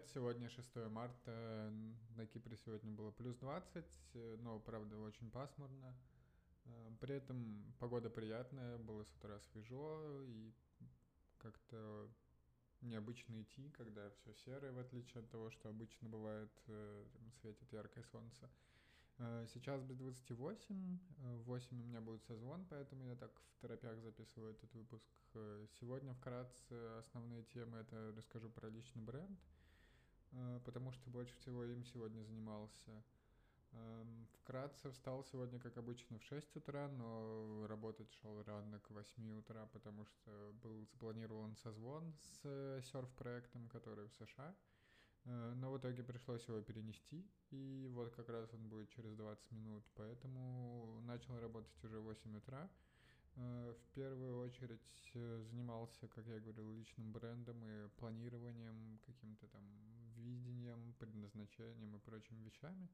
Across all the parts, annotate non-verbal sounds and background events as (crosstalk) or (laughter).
привет! Сегодня 6 марта, на Кипре сегодня было плюс 20, но, правда, очень пасмурно. Э, при этом погода приятная, было с утра свежо и как-то необычно идти, когда все серое, в отличие от того, что обычно бывает, э, светит яркое солнце. Э, сейчас без 28, в 8 у меня будет созвон, поэтому я так в торопях записываю этот выпуск. Сегодня вкратце основные темы — это расскажу про личный бренд — потому что больше всего им сегодня занимался. Эм, вкратце встал сегодня, как обычно, в 6 утра, но работать шел рано к 8 утра, потому что был запланирован созвон с э, серф-проектом, который в США. Э, но в итоге пришлось его перенести, и вот как раз он будет через 20 минут, поэтому начал работать уже в 8 утра. Э, в первую очередь э, занимался, как я говорил, личным брендом и планированием, каким-то там видением, предназначением и прочими вещами.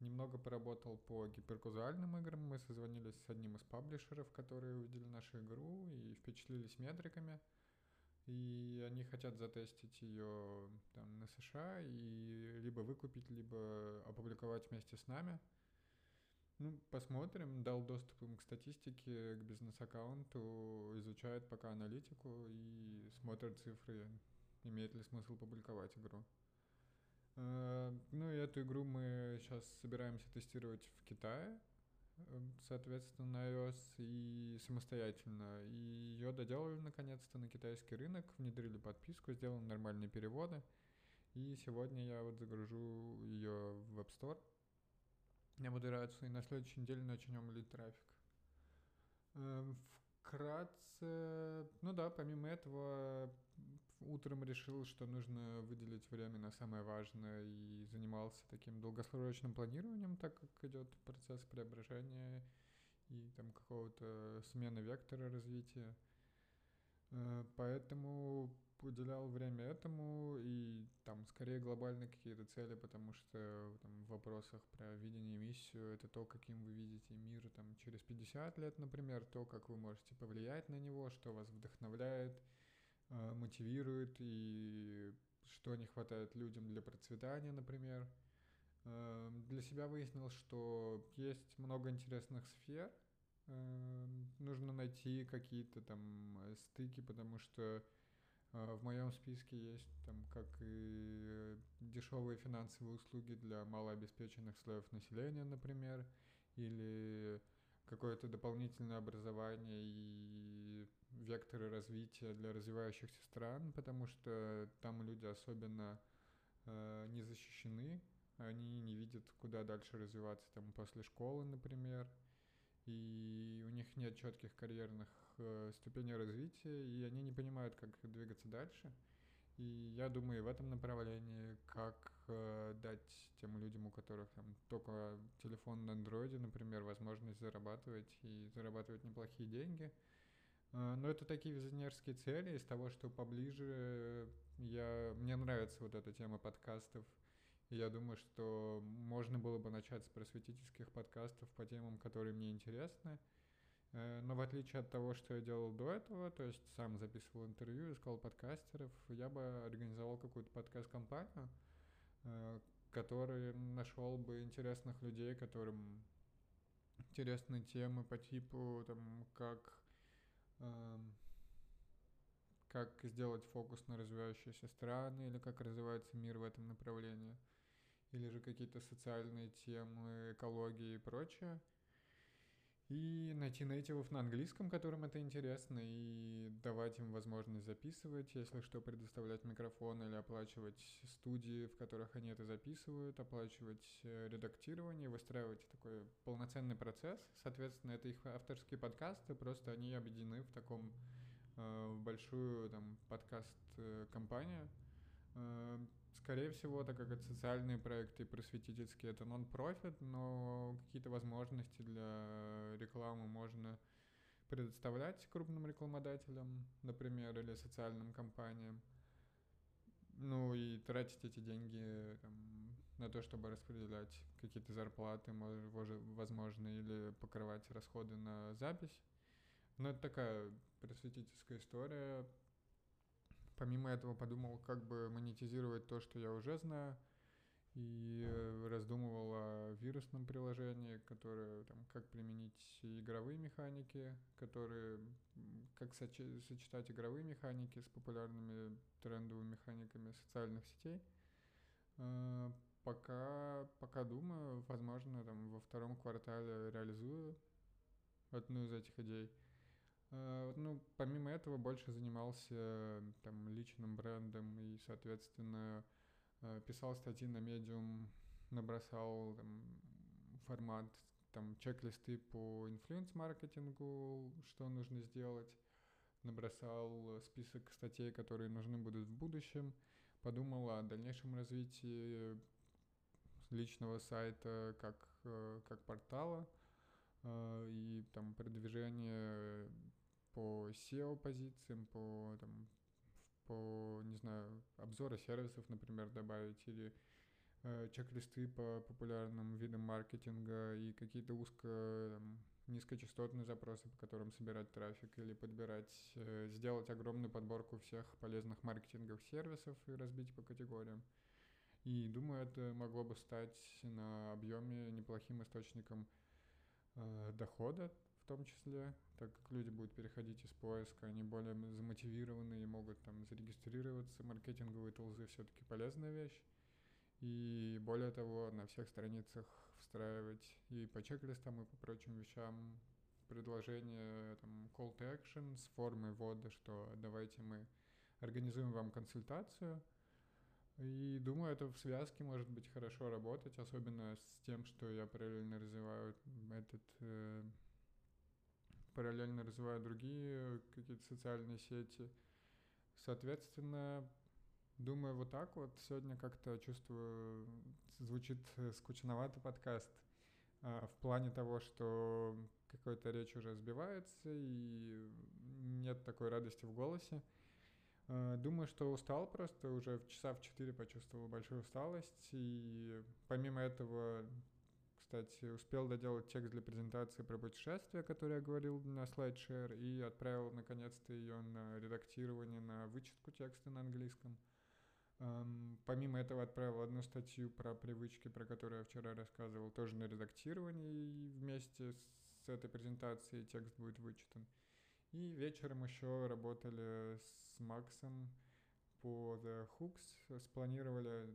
Немного поработал по гиперказуальным играм. Мы созвонились с одним из паблишеров, которые увидели нашу игру и впечатлились метриками. И они хотят затестить ее там на США и либо выкупить, либо опубликовать вместе с нами – ну, посмотрим. Дал доступ им к статистике, к бизнес-аккаунту, изучают пока аналитику и смотрят цифры, имеет ли смысл публиковать игру. Э, ну и эту игру мы сейчас собираемся тестировать в Китае, э, соответственно, на iOS и самостоятельно. И ее доделали наконец-то на китайский рынок, внедрили подписку, сделали нормальные переводы. И сегодня я вот загружу ее в App Store — я модерацию, и на следующей неделе начнем лить трафик. Эм, вкратце, ну да, помимо этого, утром решил, что нужно выделить время на самое важное и занимался таким долгосрочным планированием, так как идет процесс преображения и там какого-то смены вектора развития. Э, поэтому уделял время этому и там скорее глобальные какие-то цели, потому что там, в вопросах про видение и миссию это то, каким вы видите мир там, через 50 лет, например, то, как вы можете повлиять на него, что вас вдохновляет, мотивирует и что не хватает людям для процветания, например. Э, для себя выяснил, что есть много интересных сфер, э, нужно найти какие-то там стыки, потому что в моем списке есть там как и дешевые финансовые услуги для малообеспеченных слоев населения, например, или какое-то дополнительное образование и векторы развития для развивающихся стран, потому что там люди особенно э, не защищены, они не видят, куда дальше развиваться там после школы, например, и у них нет четких карьерных э, ступеней развития, и они не понимают, как двигаться дальше. И я думаю, в этом направлении, как э, дать тем людям, у которых там только телефон на андроиде, например, возможность зарабатывать и зарабатывать неплохие деньги. Э, но это такие визионерские цели. Из того, что поближе, я, мне нравится вот эта тема подкастов – и я думаю, что можно было бы начать с просветительских подкастов по темам, которые мне интересны. Э, но в отличие от того, что я делал до этого, то есть сам записывал интервью, искал подкастеров, я бы организовал какую-то подкаст-компанию, э, который нашел бы интересных людей, которым интересны темы по типу, там, как как сделать фокус на развивающиеся страны или как развивается мир в этом направлении или же какие-то социальные темы, экологии и прочее. И найти нейтивов на английском, которым это интересно, и давать им возможность записывать, если что, предоставлять микрофон или оплачивать студии, в которых они это записывают, оплачивать э, редактирование, выстраивать такой полноценный процесс. Соответственно, это их авторские подкасты, просто они объединены в таком э, большую там подкаст-компанию. Э, Скорее всего, так как это социальные проекты и просветительские, это нон-профит, но какие-то возможности для рекламы можно предоставлять крупным рекламодателям, например, или социальным компаниям. Ну и тратить эти деньги там, на то, чтобы распределять какие-то зарплаты, возможно, или покрывать расходы на запись. Но это такая просветительская история, помимо этого подумал, как бы монетизировать то, что я уже знаю, и э, раздумывал о вирусном приложении, которое там как применить игровые механики, которые как сочи- сочетать игровые механики с популярными трендовыми механиками социальных сетей. Э, пока, пока думаю, возможно, там во втором квартале реализую одну из этих идей. Э, ну, помимо этого, больше занимался там личным брендом и, соответственно, Э, писал статьи на Medium, набросал там, формат, там, чек-листы по инфлюенс-маркетингу, что нужно сделать, набросал список статей, которые нужны будут в будущем, подумал о дальнейшем развитии личного сайта как, э, как портала э, и там продвижение по SEO-позициям, по там, по, не знаю, обзоры сервисов, например, добавить, или э, чек-листы по популярным видам маркетинга и какие-то узко там, низкочастотные запросы, по которым собирать трафик, или подбирать, э, сделать огромную подборку всех полезных маркетинговых сервисов и разбить по категориям. И думаю, это могло бы стать на объеме неплохим источником э, дохода том числе, так как люди будут переходить из поиска, они более замотивированы и могут там зарегистрироваться. Маркетинговые тулзы все-таки полезная вещь. И более того, на всех страницах встраивать и по чек-листам, и по прочим вещам предложение там, call to action с формой ввода, что давайте мы организуем вам консультацию. И думаю, это в связке может быть хорошо работать, особенно с тем, что я параллельно развиваю этот э, параллельно развиваю другие какие-то социальные сети. Соответственно, думаю, вот так вот. Сегодня как-то чувствую, звучит скучновато подкаст а, в плане того, что какая-то речь уже сбивается и нет такой радости в голосе. А, думаю, что устал просто, уже в часа в 4 почувствовал большую усталость, и помимо этого кстати, успел доделать текст для презентации про путешествие, который я говорил на SlideShare, и отправил наконец-то ее на редактирование, на вычетку текста на английском. Um, помимо этого отправил одну статью про привычки, про которую я вчера рассказывал, тоже на редактирование, и вместе с этой презентацией текст будет вычитан. И вечером еще работали с Максом по The Hooks, спланировали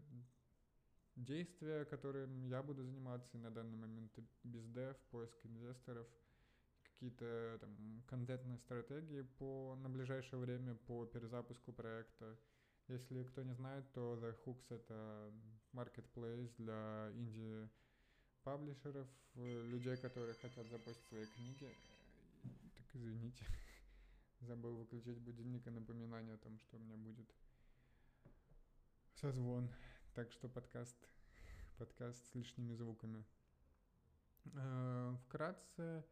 действия, которым я буду заниматься на данный момент, бездев, поиск инвесторов, какие-то там контентные стратегии по, на ближайшее время по перезапуску проекта. Если кто не знает, то The Hooks — это marketplace для инди паблишеров, людей, которые хотят запустить свои книги. Так, извините, (laughs) забыл выключить будильник и напоминание о том, что у меня будет созвон. Так что подкаст, (laughs) подкаст с лишними звуками. Э, вкратце,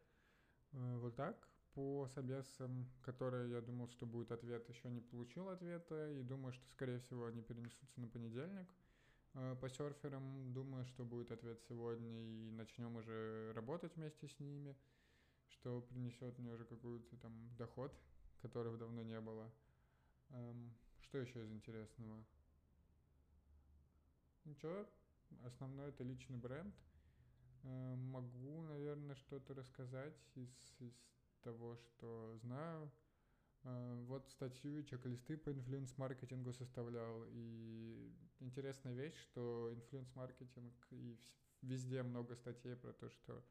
э, вот так. По собесам, которые я думал, что будет ответ, еще не получил ответа. И думаю, что, скорее всего, они перенесутся на понедельник. Э, по серферам думаю, что будет ответ сегодня, и начнем уже работать вместе с ними, что принесет мне уже какой-то там доход, которого давно не было. Эм, что еще из интересного? Ничего, основной это личный бренд. Э, могу, наверное, что-то рассказать из, из того, что знаю. Э, вот статью и чек-листы по инфлюенс-маркетингу составлял. И интересная вещь, что инфлюенс-маркетинг и везде много статей про то, что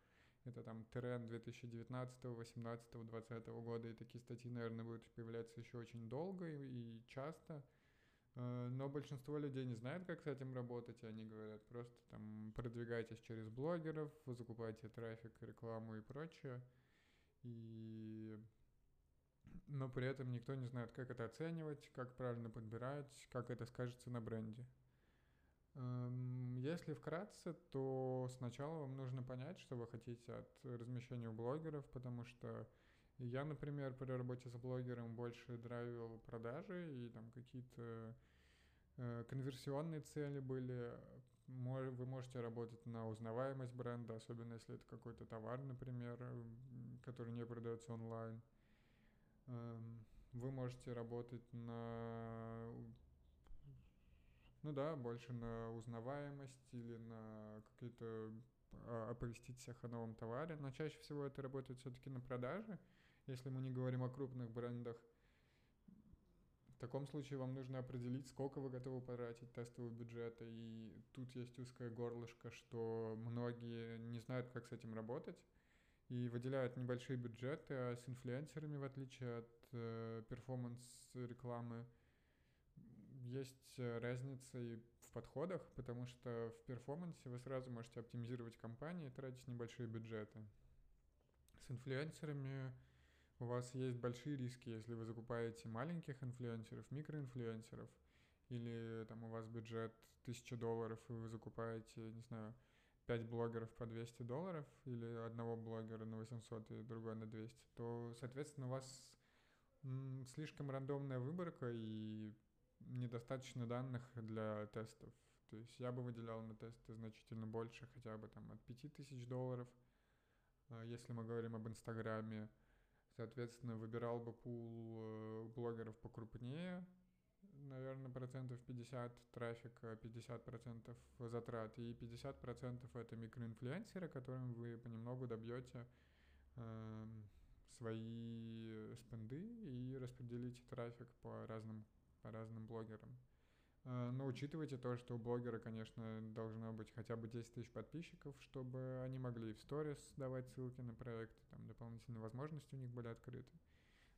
это там тренд 2019, 18, 20 года, и такие статьи, наверное, будут появляться еще очень долго и часто. Э, но большинство людей не знают, как с этим работать, и они говорят, просто там продвигайтесь через блогеров, закупайте трафик, рекламу и прочее. И... Но при этом никто не знает, как это оценивать, как правильно подбирать, как это скажется на бренде. Эм, если вкратце, то сначала вам нужно понять, что вы хотите от размещения у блогеров, потому что я, например, при работе с блогером больше драйвил продажи и там какие-то конверсионные цели были. Вы можете работать на узнаваемость бренда, особенно если это какой-то товар, например, который не продается онлайн. Эм, вы можете работать на ну да, больше на узнаваемость или на какие-то а, оповестить всех о новом товаре, но чаще всего это работает все-таки на продаже. Если мы не говорим о крупных брендах, в таком случае вам нужно определить, сколько вы готовы потратить тестового бюджета. И тут есть узкое горлышко, что многие не знают, как с этим работать. И выделяют небольшие бюджеты, а с инфлюенсерами, в отличие от э, перформанс-рекламы, есть э, разница и в подходах, потому что в перформансе вы сразу можете оптимизировать компании и тратить небольшие бюджеты. С инфлюенсерами у вас есть большие риски, если вы закупаете маленьких инфлюенсеров, микроинфлюенсеров, или там у вас бюджет 1000 долларов, и вы закупаете, не знаю, 5 блогеров по 200 долларов, или одного блогера на 800 и другой на 200, то, соответственно, у вас слишком рандомная выборка, и недостаточно данных для тестов. То есть я бы выделял на тесты значительно больше, хотя бы там от 5000 долларов. А если мы говорим об Инстаграме, соответственно, выбирал бы пул э, блогеров покрупнее, наверное, процентов 50 трафика, 50 процентов затрат, и 50 процентов это микроинфлюенсеры, которым вы понемногу добьете э, свои спенды и распределите трафик по разным по разным блогерам. А, но учитывайте то, что у блогера, конечно, должно быть хотя бы 10 тысяч подписчиков, чтобы они могли в сторис давать ссылки на проекты, там дополнительные возможности у них были открыты.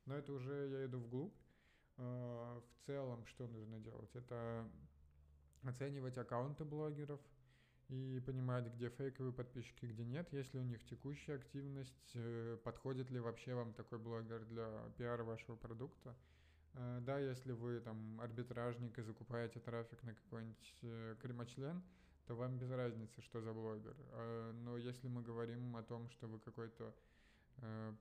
Но это уже я иду вглубь. А, в целом, что нужно делать? Это оценивать аккаунты блогеров и понимать, где фейковые подписчики, где нет, если у них текущая активность, э, подходит ли вообще вам такой блогер для пиара вашего продукта. Э, да, если вы там арбитражник и закупаете трафик на какой-нибудь э, кремочлен, то вам без разницы, что за блогер. Э, но если мы говорим о том, что вы какой-то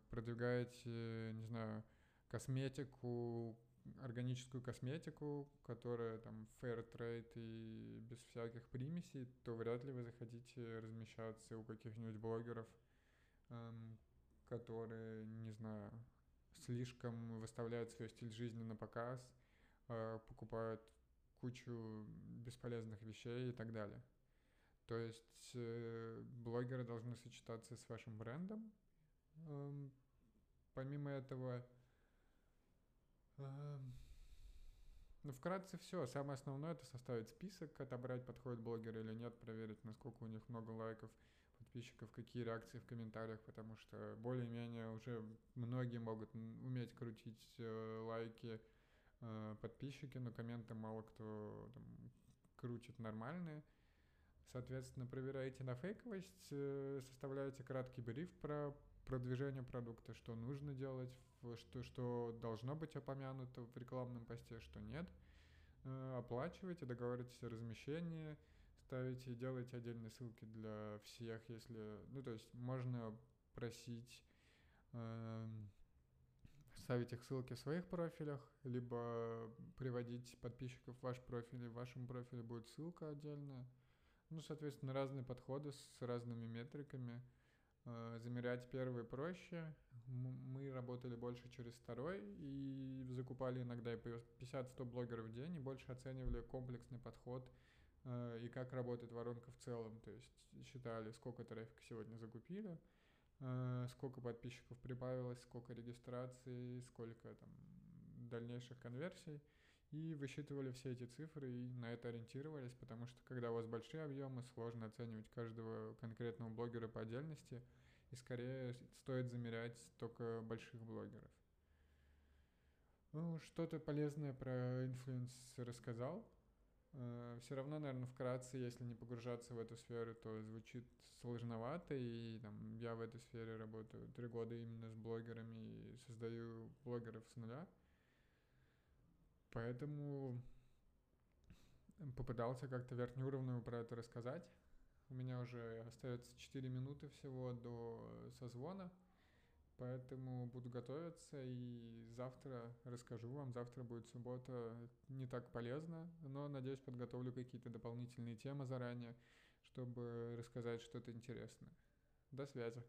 продвигаете, не знаю, косметику, органическую косметику, которая там fair trade и без всяких примесей, то вряд ли вы захотите размещаться у каких-нибудь блогеров, эм, которые, не знаю, слишком выставляют свой стиль жизни на показ, э, покупают кучу бесполезных вещей и так далее. То есть э, блогеры должны сочетаться с вашим брендом. Эм, помимо этого, эм, ну, вкратце все. Самое основное это составить список, отобрать, подходит блогер или нет, проверить, насколько у них много лайков, подписчиков, какие реакции в комментариях, потому что более-менее уже многие могут уметь крутить э, лайки, э, подписчики, но комменты мало кто там, крутит нормальные. Соответственно, проверяете на фейковость, э, составляете краткий бриф про продвижение продукта, что нужно делать, что, что должно быть упомянуто в рекламном посте, что нет. Оплачиваете, договариваетесь о размещении – ставите и делаете отдельные ссылки для всех, если... Ну, то есть можно просить э, ставить их ссылки в своих профилях, либо приводить подписчиков в ваш профиль, и в вашем профиле будет ссылка отдельная. Ну, соответственно, разные подходы с разными метриками. Э, замерять первый проще. Мы работали больше через второй и закупали иногда 50-100 блогеров в день и больше оценивали комплексный подход – и как работает воронка в целом. То есть считали, сколько трафика сегодня закупили, э, сколько подписчиков прибавилось, сколько регистраций, сколько там дальнейших конверсий. И высчитывали все эти цифры и на это ориентировались, потому что когда у вас большие объемы, сложно оценивать каждого конкретного блогера по отдельности, и скорее стоит замерять только больших блогеров. Ну, что-то полезное про influence рассказал. Э, Все равно, наверное, вкратце, если не погружаться в эту сферу, то звучит сложновато, и там, я в этой сфере работаю три года именно с блогерами и создаю блогеров с нуля. Поэтому попытался как-то верхнеуровнево про это рассказать. У меня уже остается 4 минуты всего до созвона. Поэтому буду готовиться и завтра расскажу вам. Завтра будет суббота, не так полезно, но, надеюсь, подготовлю какие-то дополнительные темы заранее, чтобы рассказать что-то интересное. До связи.